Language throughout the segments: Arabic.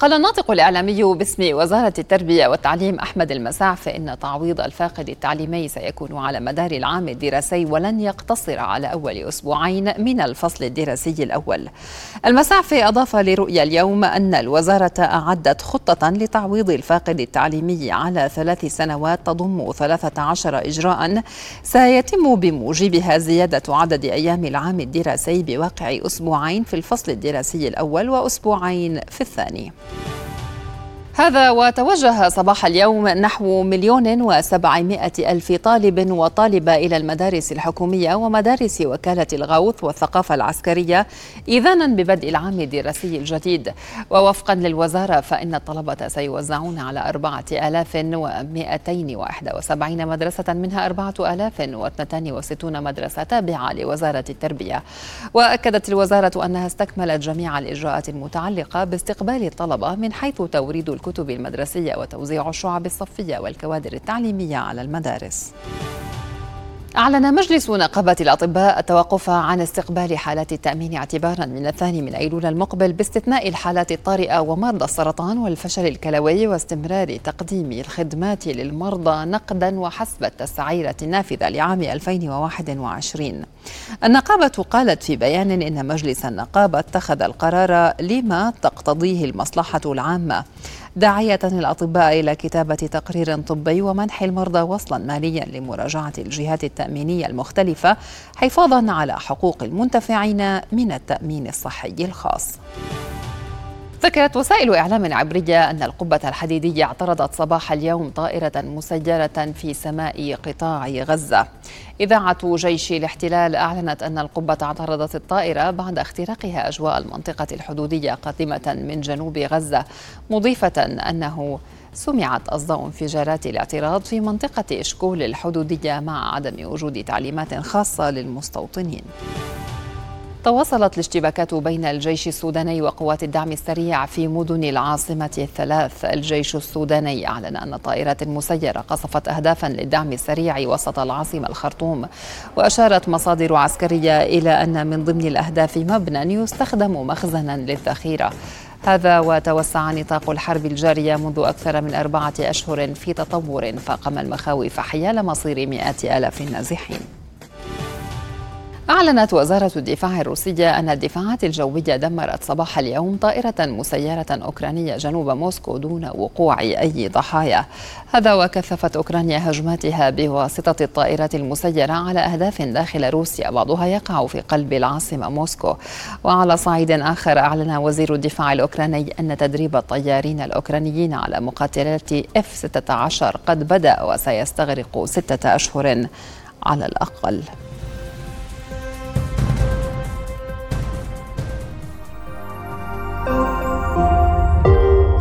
قال الناطق الإعلامي باسم وزارة التربية والتعليم أحمد المساعف إن تعويض الفاقد التعليمي سيكون على مدار العام الدراسي ولن يقتصر على أول أسبوعين من الفصل الدراسي الأول. المساعف أضاف لرؤيا اليوم أن الوزارة أعدت خطة لتعويض الفاقد التعليمي على ثلاث سنوات تضم 13 إجراء سيتم بموجبها زيادة عدد أيام العام الدراسي بواقع أسبوعين في الفصل الدراسي الأول وأسبوعين في الثاني. هذا وتوجه صباح اليوم نحو مليون وسبعمائة ألف طالب وطالبة إلى المدارس الحكومية ومدارس وكالة الغوث والثقافة العسكرية إذانا ببدء العام الدراسي الجديد. ووفقا للوزارة فإن الطلبة سيوزعون على أربعة آلاف ومائتين وإحدى وسبعين مدرسة منها أربعة آلاف واثنتان وستون مدرسة تابعة لوزارة التربية. وأكدت الوزارة أنها استكملت جميع الإجراءات المتعلقة باستقبال الطلبة من حيث توريد الكتب الكتب المدرسية وتوزيع الشعب الصفية والكوادر التعليمية على المدارس. أعلن مجلس نقابة الأطباء التوقف عن استقبال حالات التأمين اعتبارا من الثاني من أيلول المقبل باستثناء الحالات الطارئة ومرضى السرطان والفشل الكلوي واستمرار تقديم الخدمات للمرضى نقدا وحسب التسعيرة النافذة لعام 2021 النقابة قالت في بيان إن مجلس النقابة اتخذ القرار لما تقتضيه المصلحة العامة. داعية الأطباء إلى كتابة تقرير طبي ومنح المرضى وصلا ماليا لمراجعة الجهات التأمينية المختلفة حفاظا على حقوق المنتفعين من التأمين الصحي الخاص. ذكرت وسائل إعلام عبرية أن القبة الحديدية اعترضت صباح اليوم طائرة مسيرة في سماء قطاع غزة. إذاعة جيش الاحتلال أعلنت أن القبة اعترضت الطائرة بعد اختراقها أجواء المنطقة الحدودية قادمة من جنوب غزة مضيفة أنه سمعت أصداء انفجارات الاعتراض في منطقة إشكول الحدودية مع عدم وجود تعليمات خاصة للمستوطنين. تواصلت الاشتباكات بين الجيش السوداني وقوات الدعم السريع في مدن العاصمة الثلاث. الجيش السوداني أعلن أن طائرات مسيرة قصفت أهدافا للدعم السريع وسط العاصمة الخرطوم. وأشارت مصادر عسكرية إلى أن من ضمن الأهداف مبنى يستخدم مخزنا للذخيرة. هذا وتوسع نطاق الحرب الجارية منذ أكثر من أربعة أشهر في تطور فاقم المخاوف حيال مصير مئات آلاف النازحين. أعلنت وزارة الدفاع الروسية أن الدفاعات الجوية دمرت صباح اليوم طائرة مسيرة أوكرانية جنوب موسكو دون وقوع أي ضحايا. هذا وكثفت أوكرانيا هجماتها بواسطة الطائرات المسيرة على أهداف داخل روسيا بعضها يقع في قلب العاصمة موسكو. وعلى صعيد آخر أعلن وزير الدفاع الأوكراني أن تدريب الطيارين الأوكرانيين على مقاتلات F-16 قد بدأ وسيستغرق ستة أشهر على الأقل.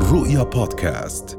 رؤيا بودكاست.